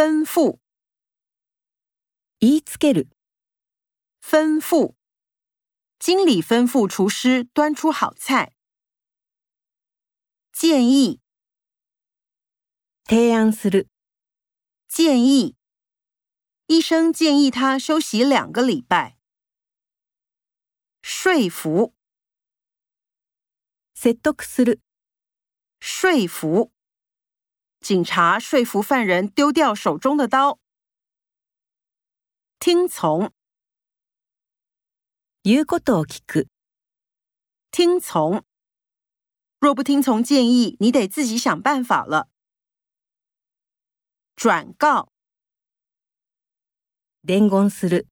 吩咐。言いつける。吩咐。经理吩咐厨师端出好菜。建议。提案する。建议。医生建议他休息两个礼拜。说服。説得する。说服。警察说服犯人丢掉手中的刀，听从。言うことを聞く，听从。若不听从建议，你得自己想办法了。转告。伝言する，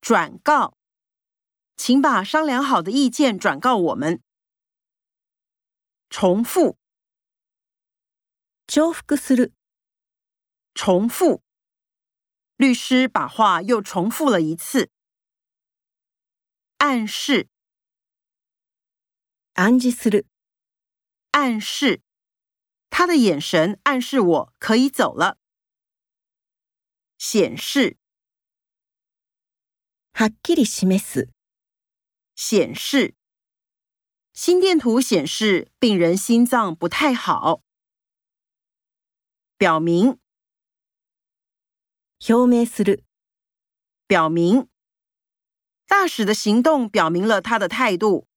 转告。请把商量好的意见转告我们。重复。重复する，重复。律师把话又重复了一次，暗示暗示する，暗示。他的眼神暗示我可以走了。显示はっきり示す，显示。心电图显示病人心脏不太好。表明，表明する。表明，大使的行动表明了他的态度。